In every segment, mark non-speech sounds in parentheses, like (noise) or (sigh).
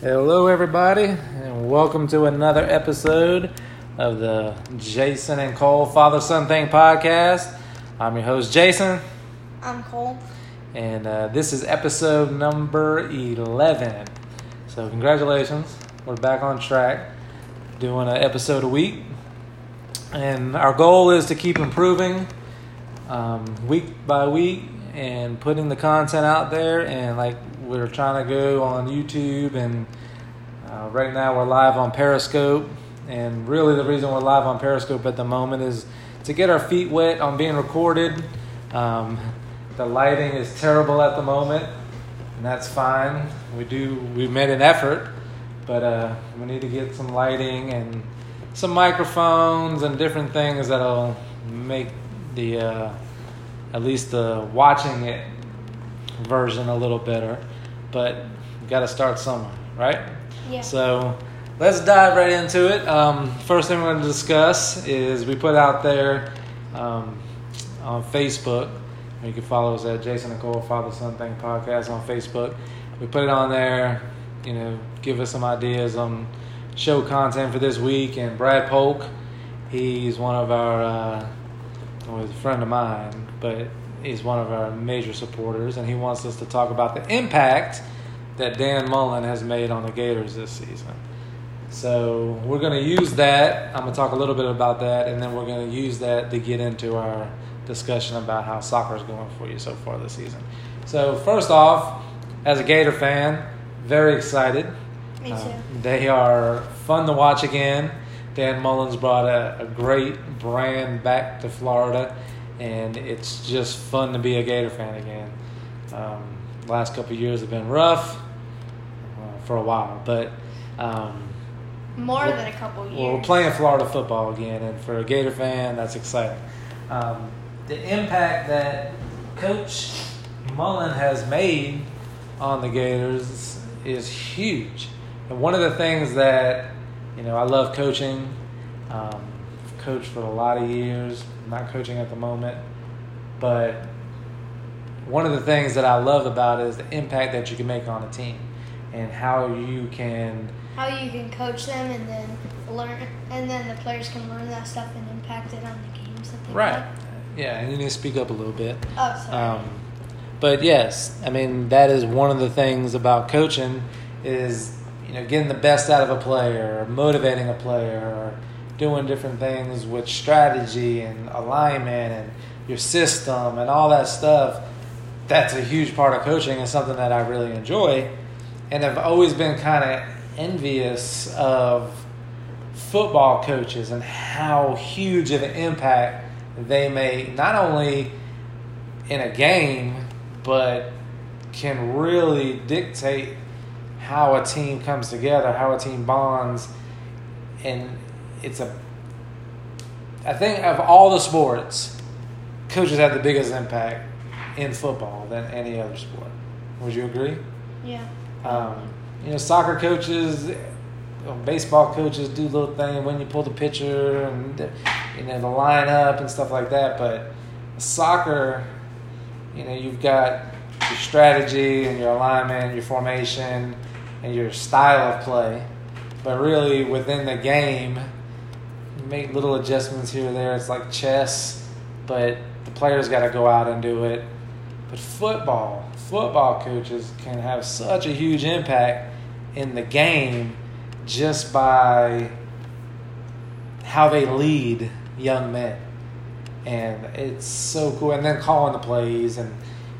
Hello, everybody, and welcome to another episode of the Jason and Cole Father Son Thing podcast. I'm your host, Jason, I'm Cole. and uh, this is episode number 11. So, congratulations, we're back on track, doing an episode a week. And our goal is to keep improving um, week by week and putting the content out there. And like we're trying to go on YouTube, and uh, right now we're live on Periscope. And really, the reason we're live on Periscope at the moment is to get our feet wet on being recorded. Um, the lighting is terrible at the moment, and that's fine. We do we've made an effort, but uh, we need to get some lighting and some microphones and different things that'll make the uh, at least the watching it version a little better. But you got to start somewhere, right? Yeah. So let's dive right into it. Um, first thing we're going to discuss is we put out there um, on Facebook. You can follow us at Jason and Cole Father Son Thing Podcast on Facebook. We put it on there. You know, give us some ideas on show content for this week. And Brad Polk, he's one of our, uh, well, a friend of mine, but he's one of our major supporters, and he wants us to talk about the impact that Dan Mullen has made on the Gators this season. So we're going to use that. I'm going to talk a little bit about that, and then we're going to use that to get into our discussion about how soccer is going for you so far this season. So first off, as a Gator fan, very excited. Me Uh, too. they are fun to watch again. Dan Mullen's brought a, a great brand back to Florida, and it's just fun to be a Gator fan again. Um, last couple of years have been rough uh, for a while, but um, More than a couple years. well, we're playing Florida football again, and for a Gator fan, that's exciting. Um, the impact that Coach Mullen has made on the Gators is huge. And one of the things that, you know, I love coaching. Um, I've coached for a lot of years, not coaching at the moment, but one of the things that I love about it is the impact that you can make on a team and how you can How you can coach them and then learn, and then the players can learn that stuff and impact it on the games that they Right. play. Yeah, and you need to speak up a little bit. Oh, sorry. Um, but yes, I mean that is one of the things about coaching is you know getting the best out of a player, or motivating a player, or doing different things with strategy and alignment and your system and all that stuff. That's a huge part of coaching and something that I really enjoy, and I've always been kind of envious of football coaches and how huge of an impact they make not only in a game but can really dictate how a team comes together how a team bonds and it's a i think of all the sports coaches have the biggest impact in football than any other sport would you agree yeah. um, you know, soccer coaches, baseball coaches do little thing when you pull the pitcher and you know the lineup and stuff like that. But soccer, you know, you've got your strategy and your alignment, your formation, and your style of play. But really, within the game, make little adjustments here or there. It's like chess, but the players got to go out and do it. But football, football coaches can have such a huge impact in the game just by how they lead young men. And it's so cool. And then calling the plays and,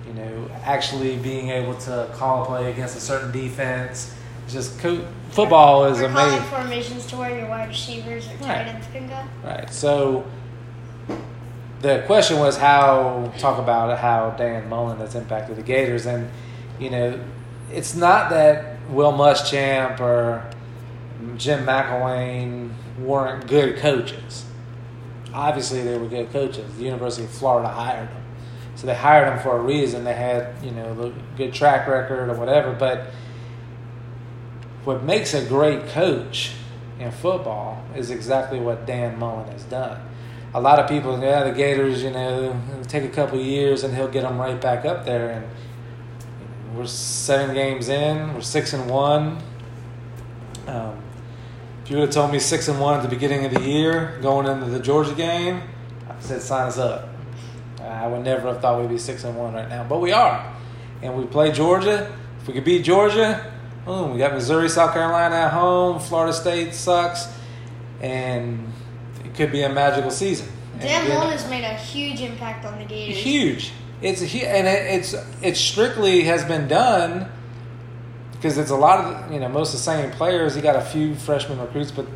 you know, actually being able to call a play against a certain defense. Just co- football is We're amazing. formations to where your wide receivers or tight Right. ends can go. Right. So the question was how talk about how Dan Mullen has impacted the Gators, and you know, it's not that Will Muschamp or Jim McElwain weren't good coaches. Obviously, they were good coaches. The University of Florida hired them, so they hired them for a reason. They had you know a good track record or whatever, but what makes a great coach in football is exactly what Dan Mullen has done. A lot of people, yeah, the Gators, you know, take a couple years and he'll get them right back up there. And we're seven games in, we're six and one. Um, if you would have told me six and one at the beginning of the year, going into the Georgia game, I said sign us up. I would never have thought we'd be six and one right now, but we are, and we play Georgia. If we could beat Georgia, boom, we got Missouri, South Carolina at home. Florida State sucks, and it could be a magical season. Dan Mullen has made a huge impact on the Gators. huge. It's a, and it, it's it strictly has been done because it's a lot of you know most of the same players. He got a few freshman recruits, but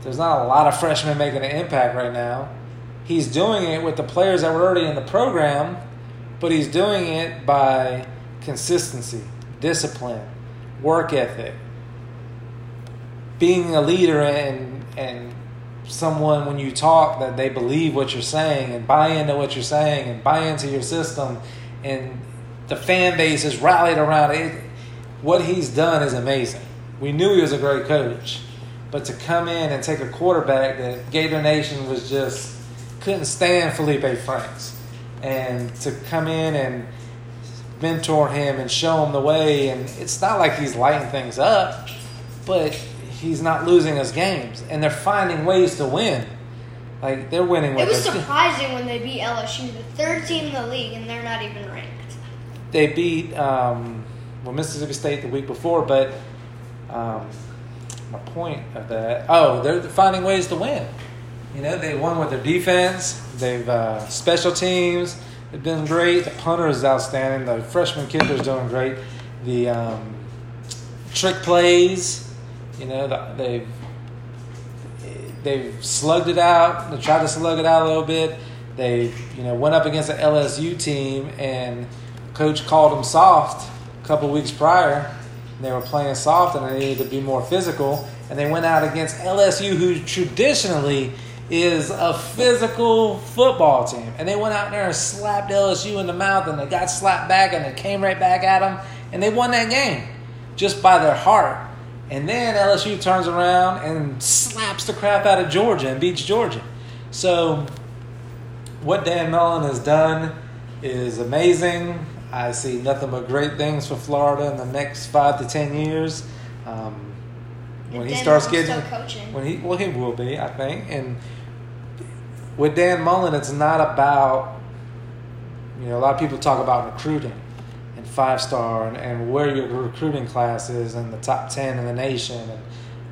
there's not a lot of freshmen making an impact right now. He's doing it with the players that were already in the program, but he's doing it by consistency, discipline, work ethic, being a leader and and someone when you talk that they believe what you're saying and buy into what you're saying and buy into your system and the fan base is rallied around it. What he's done is amazing. We knew he was a great coach, but to come in and take a quarterback that Gator Nation was just couldn't stand Feleipe Franks, and to come in and mentor him and show him the way, and it's not like he's lighting things up, but he's not losing his games, and they're finding ways to win. Like they're winning with It was surprising when they beat LSU, the third team in the league, and they're not even ranked. they beat um, well Mississippi State the week before, but um, my point of that oh they're finding ways to win. You know they won with their defense. They've uh, special teams. They've been great. The punter is outstanding. The freshman kicker is doing great. The um, trick plays. You know the, they've they've slugged it out. They tried to slug it out a little bit. They, you know, went up against an LSU team, and coach called them soft a couple weeks prior. They were playing soft, and they needed to be more physical. And they went out against LSU, who traditionally is a physical football team. And they went out there and slapped LSU in the mouth, and they got slapped back, and they came right back at them, and they won that game just by their heart. And then LSU turns around and slaps the crap out of Georgia and beats Georgia. So, what Dan Mullen has done is amazing. I see nothing but great things for Florida in the next five to ten years. Um, when he Dan starts Mullen's getting, coaching. when he well, he will be, I think. And with Dan Mullen, it's not about you know a lot of people talk about recruiting and five star and, and where your recruiting class is and the top ten in the nation and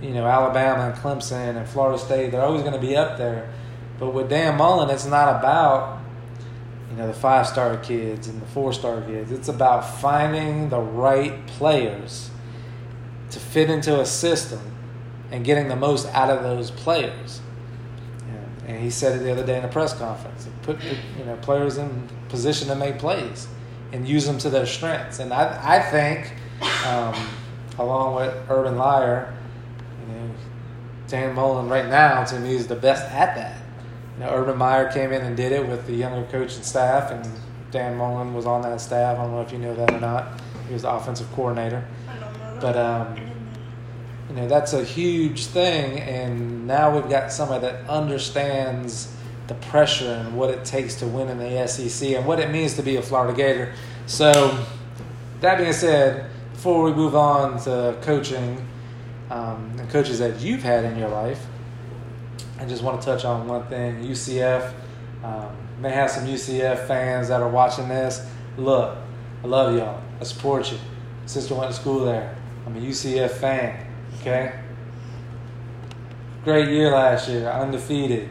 you know Alabama and Clemson and Florida State they're always going to be up there but with Dan Mullen it's not about you know the five star kids and the four star kids it's about finding the right players to fit into a system and getting the most out of those players yeah. And he said it the other day in a press conference. Put you know players in position to make plays and use them to their strengths. And I I think um, along with Urban Meyer, you know, Dan Mullen right now to me is the best at that. You know, Urban Meyer came in and did it with the younger coach and staff, and Dan Mullen was on that staff. I don't know if you know that or not. He was the offensive coordinator. But um, you know that's a huge thing, and now we've got somebody that understands the pressure and what it takes to win in the SEC and what it means to be a Florida Gator. So, that being said, before we move on to coaching um, and coaches that you've had in your life, I just want to touch on one thing. UCF um, may have some UCF fans that are watching this. Look, I love y'all. I support you. Sister went to school there. I'm a UCF fan. Okay. Great year last year, undefeated.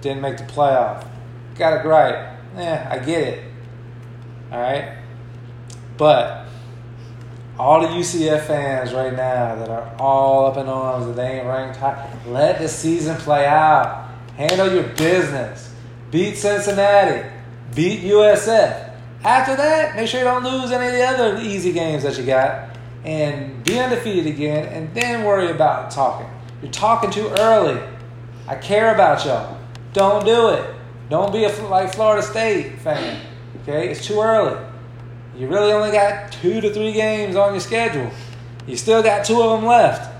Didn't make the playoff. Got it right. Yeah, I get it. All right. But all the UCF fans right now that are all up in arms that they ain't ranked high, let the season play out. Handle your business. Beat Cincinnati. Beat USF. After that, make sure you don't lose any of the other easy games that you got. And be undefeated again, and then worry about talking. You're talking too early. I care about y'all. Don't do it. Don't be a like Florida State fan. Okay, it's too early. You really only got two to three games on your schedule. You still got two of them left.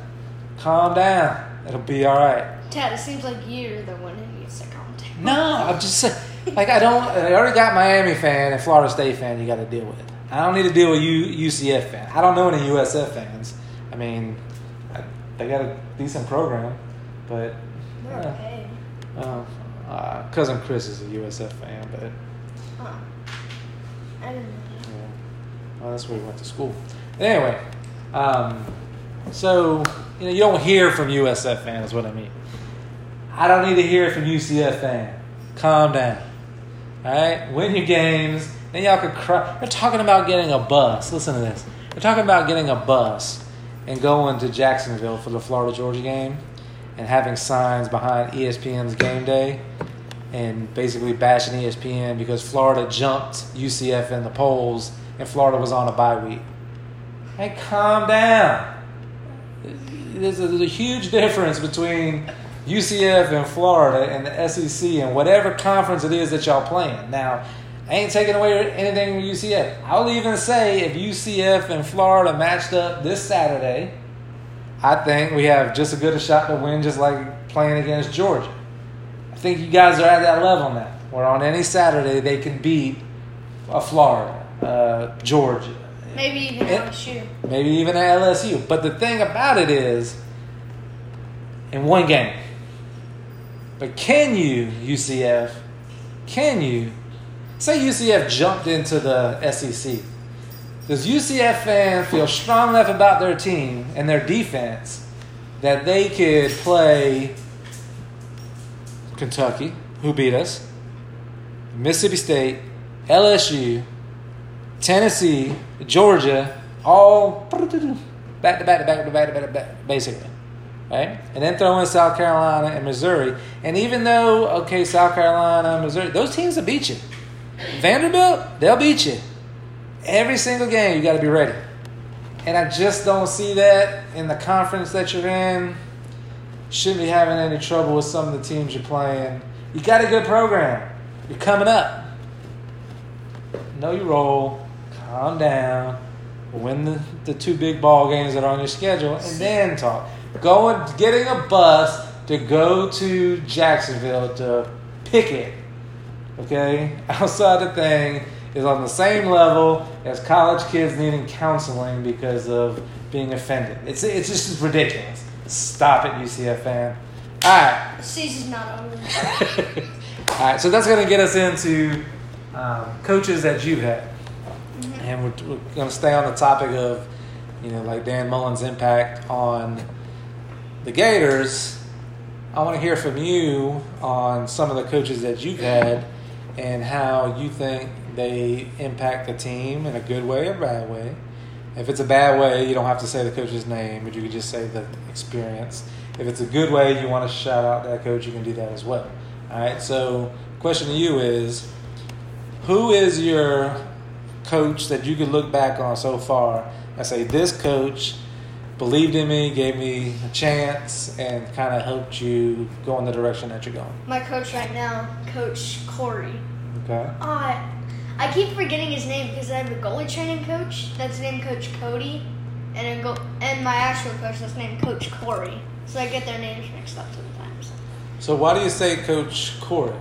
Calm down. It'll be all right. Ted, it seems like you're the one who needs to calm down. No, I'm just saying. Like I don't. I already got Miami fan and Florida State fan. You got to deal with. I don't need to deal with U, UCF fan. I don't know any USF fans. I mean, I, they got a decent program, but okay. uh, uh, cousin Chris is a USF fan, but Huh. I didn't know. yeah, well, that's where he went to school. Anyway, um, so you know you don't hear from USF fans. Is what I mean. I don't need to hear from UCF fan. Calm down. All right, win your games. Then y'all could cry. They're talking about getting a bus. Listen to this. They're talking about getting a bus and going to Jacksonville for the Florida Georgia game and having signs behind ESPN's game day and basically bashing ESPN because Florida jumped UCF in the polls and Florida was on a bye week. Hey, calm down. There's a, there's a huge difference between UCF and Florida and the SEC and whatever conference it is that y'all playing. Now, I ain't taking away anything from UCF. I'll even say if UCF and Florida matched up this Saturday, I think we have just as good a shot to win, just like playing against Georgia. I think you guys are at that level now, where on any Saturday they can beat a Florida, uh, Georgia, Maybe even It- LSU. maybe even LSU. But the thing about it is, in one game. But can you, UCF, can you, say UCF jumped into the SEC? Does UCF fan feel strong enough about their team and their defense that they could play Kentucky, who beat us, Mississippi State, LSU, Tennessee, Georgia, all back to back to back to back to back to back, basically. Right? And then throw in South Carolina and Missouri. And even though, okay, South Carolina, Missouri, those teams will beat you. Vanderbilt, they'll beat you. Every single game, you got to be ready. And I just don't see that in the conference that you're in. Shouldn't be having any trouble with some of the teams you're playing. You got a good program. You're coming up. Know your role. Calm down. Win the, the two big ball games that are on your schedule, and then talk. Going, getting a bus to go to Jacksonville to pick it. Okay, (laughs) outside the thing is on the same level as college kids needing counseling because of being offended. It's it's just ridiculous. Stop it, UCF fan. All right. The season's not over. (laughs) All right, so that's going to get us into um, coaches that you've had, and we're, we're going to stay on the topic of, you know, like Dan Mullen's impact on the Gators. I want to hear from you on some of the coaches that you've had and how you think they impact the team in a good way or bad way. If it's a bad way, you don't have to say the coach's name, but you can just say the experience. If it's a good way, you want to shout out that coach, you can do that as well. All right. So, question to you is, who is your coach that you could look back on so far and say this coach believed in me, gave me a chance, and kind of helped you go in the direction that you're going? My coach right now, Coach Corey. Okay. Uh, I keep forgetting his name because I have a goalie training coach that's named Coach Cody, and a go- and my actual coach that's named Coach Corey. So I get their names mixed up sometimes. So, why do you say Coach Corey?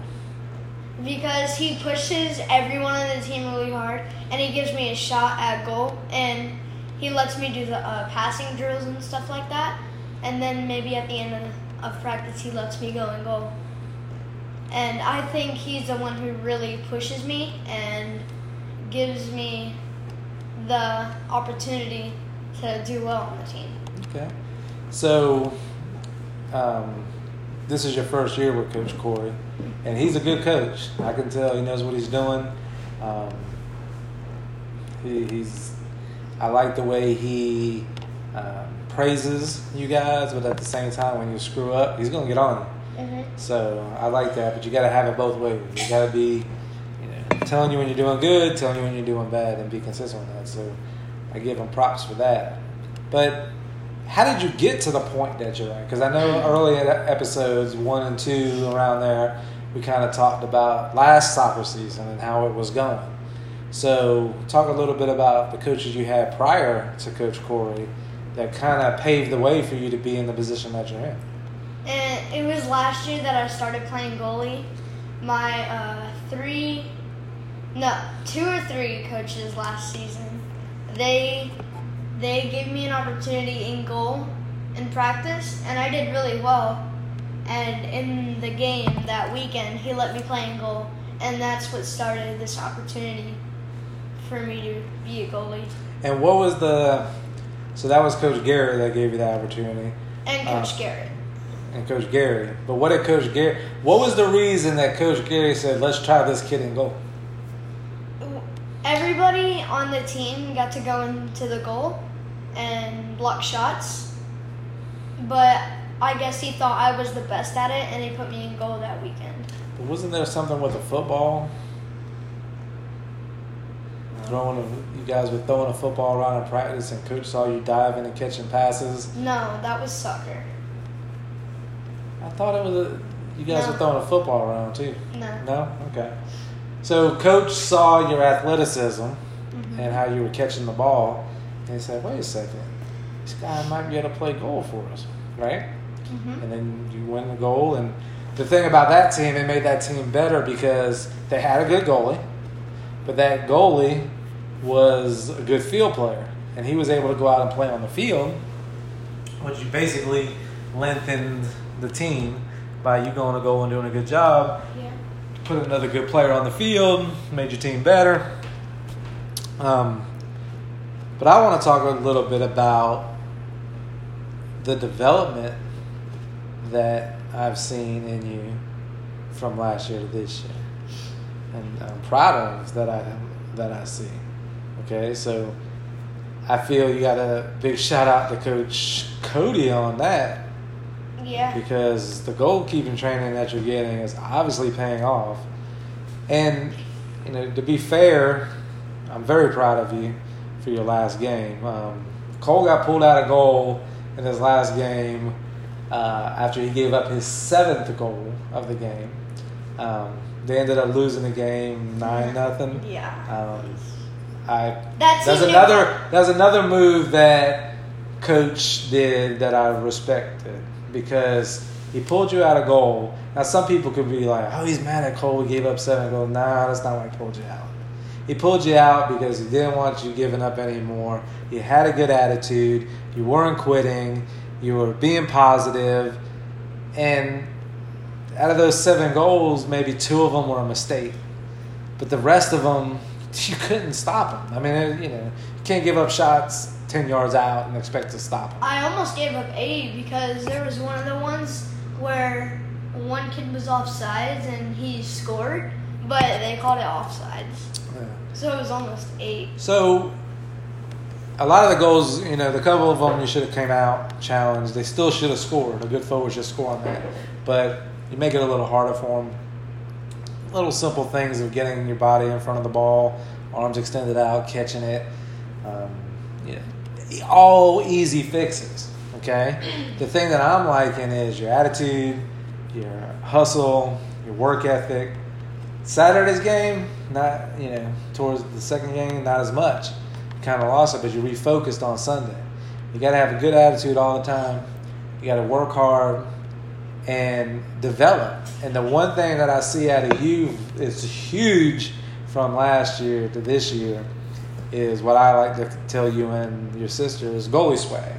Because he pushes everyone on the team really hard, and he gives me a shot at goal, and he lets me do the uh, passing drills and stuff like that. And then maybe at the end of, of practice, he lets me go and goal. And I think he's the one who really pushes me and gives me the opportunity to do well on the team. Okay. So, um, this is your first year with Coach Corey, and he's a good coach. I can tell he knows what he's doing. Um, he, he's. I like the way he um, praises you guys, but at the same time, when you screw up, he's gonna get on you. Mm-hmm. So I like that, but you got to have it both ways. You got to be, you know, telling you when you're doing good, telling you when you're doing bad, and be consistent with that. So I give him props for that. But how did you get to the point that you're at? Because I know early in episodes one and two around there, we kind of talked about last soccer season and how it was going. So talk a little bit about the coaches you had prior to Coach Corey that kind of paved the way for you to be in the position that you're in. And it was last year that I started playing goalie. My uh, three, no, two or three coaches last season, they they gave me an opportunity in goal, in practice, and I did really well. And in the game that weekend, he let me play in goal, and that's what started this opportunity for me to be a goalie. And what was the? So that was Coach Gary that gave you that opportunity, And Uh, Coach Garrett. and Coach Gary. But what did Coach Gary? What was the reason that Coach Gary said, "Let's try this kid in goal"? Everybody on the team got to go into the goal and block shots, but I guess he thought I was the best at it, and he put me in goal that weekend. But wasn't there something with a football? Throwing a, you guys were throwing a football around in practice, and coach saw you diving and catching passes. No, that was soccer. I thought it was a, you guys No. were throwing a football around too. No. No, okay. So coach saw your athleticism Mhm. and how you were catching the ball, and he said, "Wait a second, this guy might be able to play goal for us, right?" Mhm. and then you win the goal. And the thing about that team, it made that team better because they had a good goalie, but that goalie was a good field player, and he was able to go out and play on the field, which you basically lengthened the team by you going to goal and doing a good job. Yeah. Put another good player on the field, made your team better. Um, but I want to talk a little bit about the development that I've seen in you from last year to this year, and I'm proud of that I that I see. Okay, so I feel you got a big shout out to Coach Cody on that Yeah. because the goalkeeping training that you're getting is obviously paying off. And you know, to be fair, I'm very proud of you for your last game. Um, Cole got pulled out of goal in his last game uh, after he gave up his seventh goal of the game. Um, they ended up losing the game nine nothing. Yeah. Um, I That's another that's another move that coach did that I respected because he pulled you out of goal. Now some people could be like, "Oh, he's mad at Cole. He gave up seven goals." Nah, that's not why he pulled you out. He pulled you out because he didn't want you giving up anymore. You had a good attitude. You weren't quitting. You were being positive, and out of those seven goals, maybe two of them were a mistake, but the rest of them you couldn't stop them. I mean, it- you know, you can't give up shots ten yards out and expect to stop them. I almost gave up eight because there was one of the ones where one kid was offsides and he scored, but they called it offsides. Yeah. So it was almost eight. So, a lot of the goals, you know, the couple of them you should have came out challenged. They still should have scored. A good forward should score on that, but you make it a little harder for them. Little simple things of getting your body in front of the ball, arms extended out, catching it. Um, all easy fixes. Okay. The thing that I'm liking is your attitude, your hustle, your work ethic. Saturday's game, not you know, towards the second game, not as much. Kind of lost it, but you refocused on Sunday. You got to have a good attitude all the time. You got to work hard and develop. And the one thing that I see out of you is huge from last year to this year is what I like to tell you and your sister is goalie swag.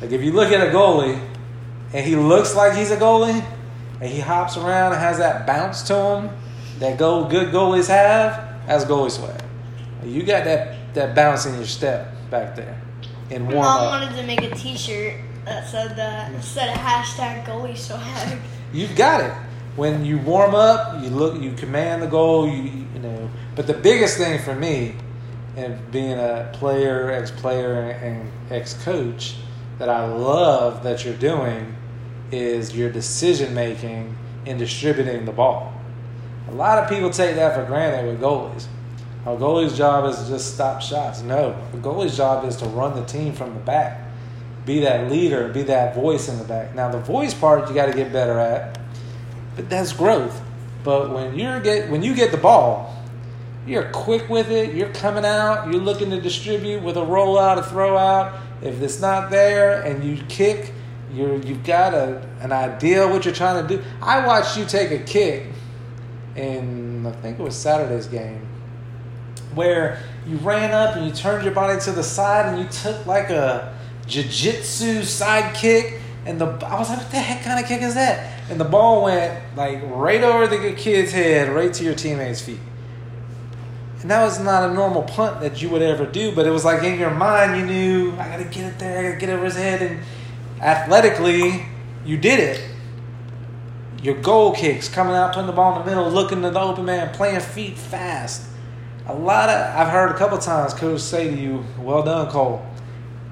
Like if you look at a goalie and he looks like he's a goalie and he hops around and has that bounce to him that go good goalies have, that's goalie swag. You got that that bounce in your step back there And warm mom up. wanted to make a T-shirt Uh, that said that instead of hashtag goalie swag. You've got it. When you warm up, you look, you command the goal. You you know. But the biggest thing for me, and being a player, ex-player, and ex-coach, that I love that you're doing, is your decision making in distributing the ball. A lot of people take that for granted with goalies. A goalie's job is to just stop shots. No, a goalie's job is to run the team from the back, be that leader, be that voice in the back. Now, the voice part you got to get better at, but that's growth. But when you get when you get the ball, you're quick with it. You're coming out. You're looking to distribute with a rollout, a throw out. If it's not there and you kick, you're you've got a an idea what you're trying to do. I watched you take a kick in I think it was Saturday's game where you ran up and you turned your body to the side and you took like a jiu-jitsu side kick, and the I was like, what the heck kind of kick is that? And the ball went like right over the kid's head, right to your teammate's feet. And that was not a normal punt that you would ever do, but it was like in your mind, you knew I gotta get it there, I gotta get over his head, and athletically, you did it. Your goal kicks, coming out, putting the ball in the middle, looking to the open man, playing feet fast. A lot of I've heard a couple times coach say to you, "Well done, Cole,"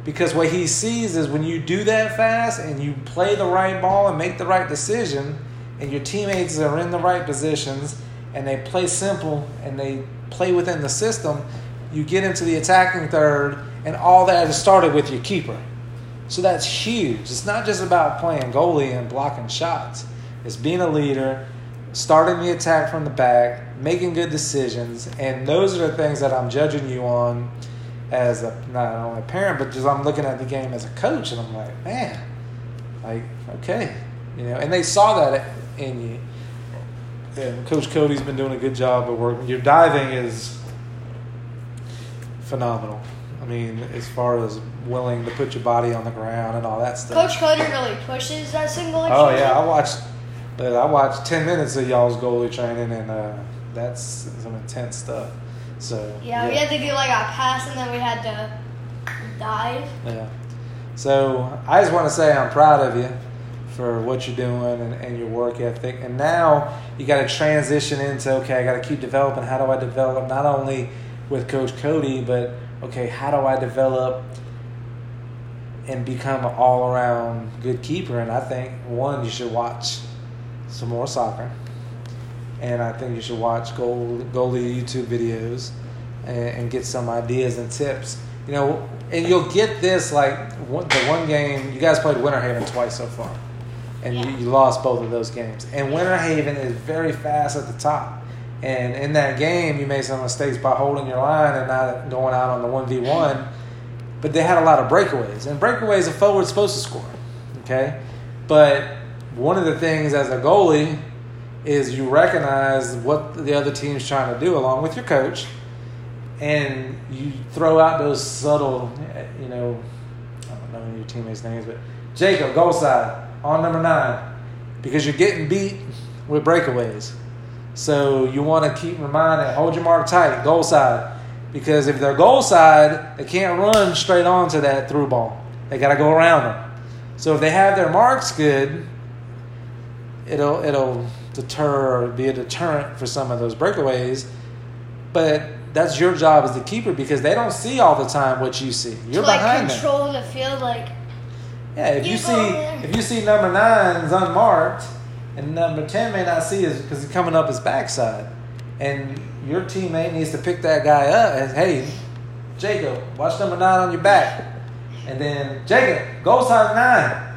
because what he sees is when you do that fast and you play the right ball and make the right decision, and your teammates are in the right positions and they play simple and they play within the system, you get into the attacking third, and all that has started with your keeper. So that's huge. It's not just about playing goalie and blocking shots. It's being a leader, starting the attack from the back, making good decisions, and those are the things that I'm judging you on as a not only a parent, but just I'm looking at the game as a coach, and I'm like, man, like okay, you know. And they saw that in you. And Coach Cody's been doing a good job of working. Your diving is phenomenal. I mean, as far as willing to put your body on the ground and all that stuff. Coach Cody really pushes that single. Oh yeah, I watched. I watched ten minutes of y'all's goalie training, and uh, that's some intense stuff. So Yeah, we had to do like a pass and then we had to dive. Yeah. So I just want to say I'm proud of you for what you're doing and, and your work ethic. And now you got to transition into okay, I got to keep developing. How do I develop not only with Coach Cody, but okay, how do I develop and become an all around good keeper? And I think one, you should watch some more soccer. And I think you should watch goal, goalie YouTube videos and, and get some ideas and tips. You know, and you'll get this like one, the one game you guys played Winter Haven twice so far, and you, you lost both of those games. And Winter Haven is very fast at the top, and in that game you made some mistakes by holding your line and not going out on the one v one. But they had a lot of breakaways, and breakaways a forward's supposed to score, okay? But one of the things as a goalie is you recognize what the other team's trying to do along with your coach and you throw out those subtle, you know, I don't know any of your teammates' names, but Jacob, goal side, on number nine, because you're getting beat with breakaways. So you want to keep reminding, hold your mark tight, goal side, because if they're goal side, they can't run straight onto that through ball. They got to go around them. So if they have their marks good, it'll it'll deter or be a deterrent for some of those breakaways. But that's your job as the keeper because they don't see all the time what you see. You're to, like behind them. control the field, like Yeah, if you, You see go over there. if you see number nine is unmarked and number ten may not see it because he's coming up his backside, and your teammate needs to pick that guy up and hey, Jacob, watch number nine on your back, and then Jacob, go side nine.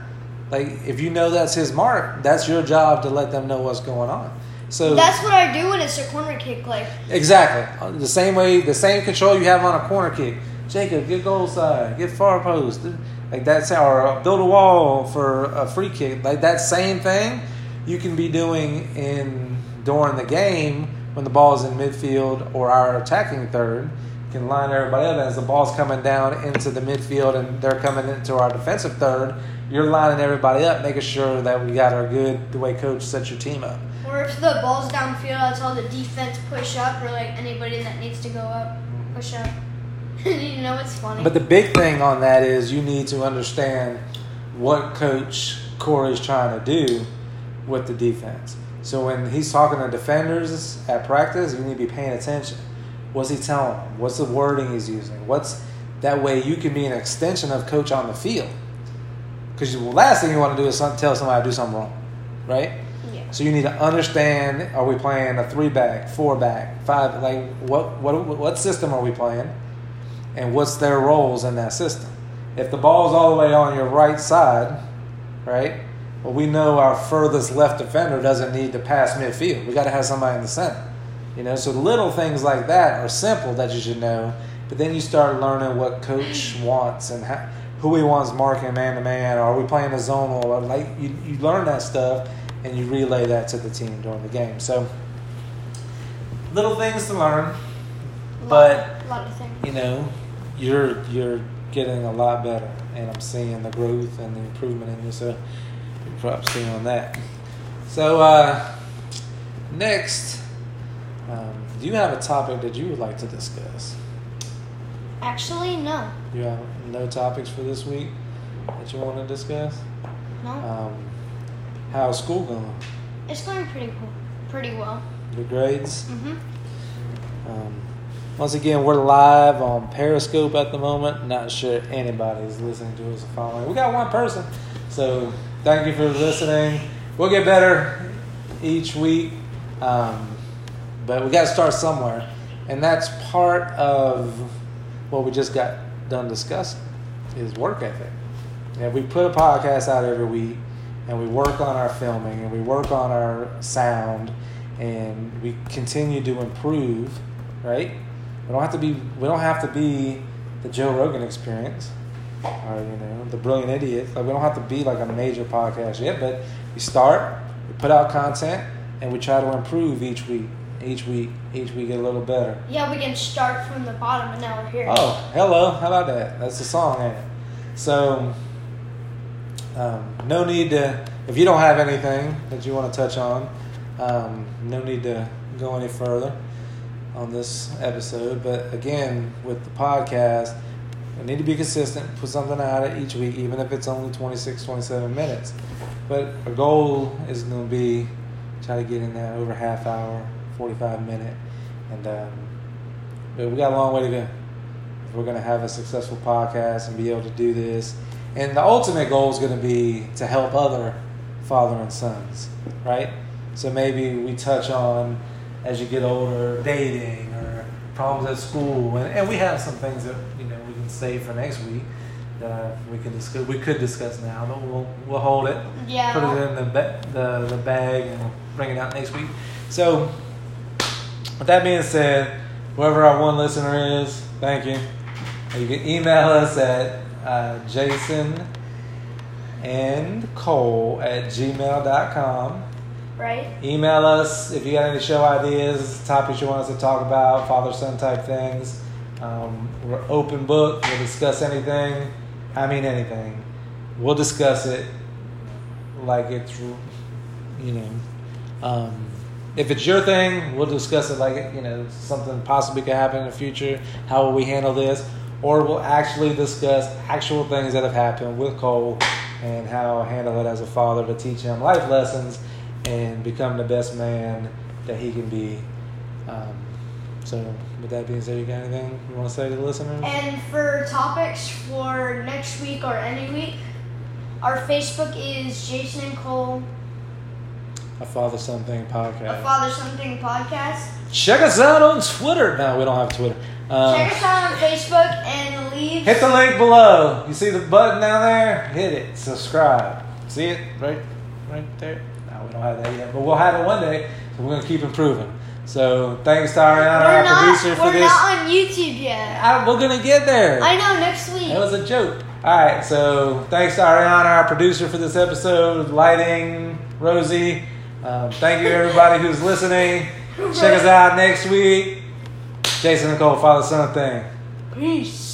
Like if you know that's his mark, that's your job to let them know what's going on. So that's what I do when it's a corner kick. Like Exactly. The same way, the same control you have on a corner kick. Jacob, get goal side, get far post. Like that's how, or uh, build a wall for a free kick. Like that same thing you can be doing in during the game when the ball is in midfield or our attacking third. You can line everybody up as the ball's coming down into the midfield and they're coming into our defensive third. You're lining everybody up, making sure that we got our good the way coach sets your team up. or if the ball's downfield, that's all the defense push up, or like anybody that needs to go up, mm-hmm. push up. (laughs) you know it's funny. But the big thing on that is you need to understand what Coach Corey's trying to do with the defense. So when he's talking to defenders at practice, you need to be paying attention. What's he telling them? What's the wording he's using? What's that way you can be an extension of coach on the field. Because the last thing you want to do is some- tell somebody to do something wrong, right? yeah. So you need to understand: Are we playing a three back, four back, five? Like what what what system are we playing, and what's their roles in that system? If the ball's all the way on your right side, right? Well, we know our furthest left defender doesn't need to pass midfield. We got to have somebody in the center. You know, so little things like that are simple that you should know. But then you start learning what coach wants and how, who he wants marking man to man. Are we playing a zonal? Or like you, you learn that stuff and you relay that to the team during the game. So little things to learn, lot- but lot you know, you're you're getting a lot better, and I'm seeing the growth and the improvement in you. So, props to you on that. So, uh, next, um, do you have a topic that you would like to discuss? Actually, no. You have no topics for this week that you want to discuss? No. Um, how's school going? it's going pretty cool. Pretty well. The grades? Mm-hmm. Um, once again, we're live on Periscope at the moment. Not sure anybody's listening to us or following. We got one person, so thank you for listening. We'll get better each week, um, but we got to start somewhere, and that's part of what we just got done discussing is work ethic. And we put a podcast out every week, and we work on our filming, and we work on our sound, and we continue to improve. Right? We don't have to be. We don't have to be the Joe Rogan Experience, or you know, the Brilliant Idiot. Like we don't have to be like a major podcast yet, but we start, we put out content, and we try to improve each week. Each week, each week get a little better. Yeah, we can start from the bottom, and now we're here. Oh, hello. How about that? That's the song, ain't it? So, um, no need to, if you don't have anything that you want to touch on, um, no need to go any further on this episode. But again, with the podcast, we need to be consistent, put something out each week, even if it's only 26, 27 minutes. But our goal is going to be try to get in that over half hour, 45 minute. And um, we got a long way to go if we're going to have a successful podcast and be able to do this. And the ultimate goal is going to be to help other father and sons, right? So maybe we touch on as you get older, dating or problems at school, and, and we have some things that you know we can save for next week that we can discuss. We could discuss now, but we'll we'll hold it, Yeah. put it in the ba- the the bag, and bring it out next week. So, with that being said, whoever our one listener is, thank you. You can email us at uh, Jason and Cole at gmail.com. Right. Email us if you got any show ideas, topics you want us to talk about, father son type things. Um, we're open book. We'll discuss anything. I mean anything. We'll discuss it like it's you know. Um, if it's your thing, we'll discuss it like you know something possibly could happen in the future. How will we handle this? Or we'll actually discuss actual things that have happened with Cole and how I handle it as a father to teach him life lessons and become the best man that he can be. Um, so, with that being said, you got anything you want to say to the listeners? And for topics for next week or any week, our Facebook is Jason and Cole, A father son thing a podcast. Father Son Thing podcast. Check us out on Twitter. No, we don't have Twitter. Um, Check us out on Facebook and leave. Hit the link below. You see the button down there? Hit it. Subscribe. See it right, right there. No, we don't have that yet, but we'll have it one day. So we're gonna keep improving. So thanks to Ariana, we're our not, producer, for this. we're not on YouTube yet. I- we're gonna get there. I know next week. That was a joke. All right, so thanks to Ariana, our producer, for this episode. Lighting, Rosie. Um, thank you, everybody who's listening. Check us out next week. Jason and Cole, Father Son Thing. Peace.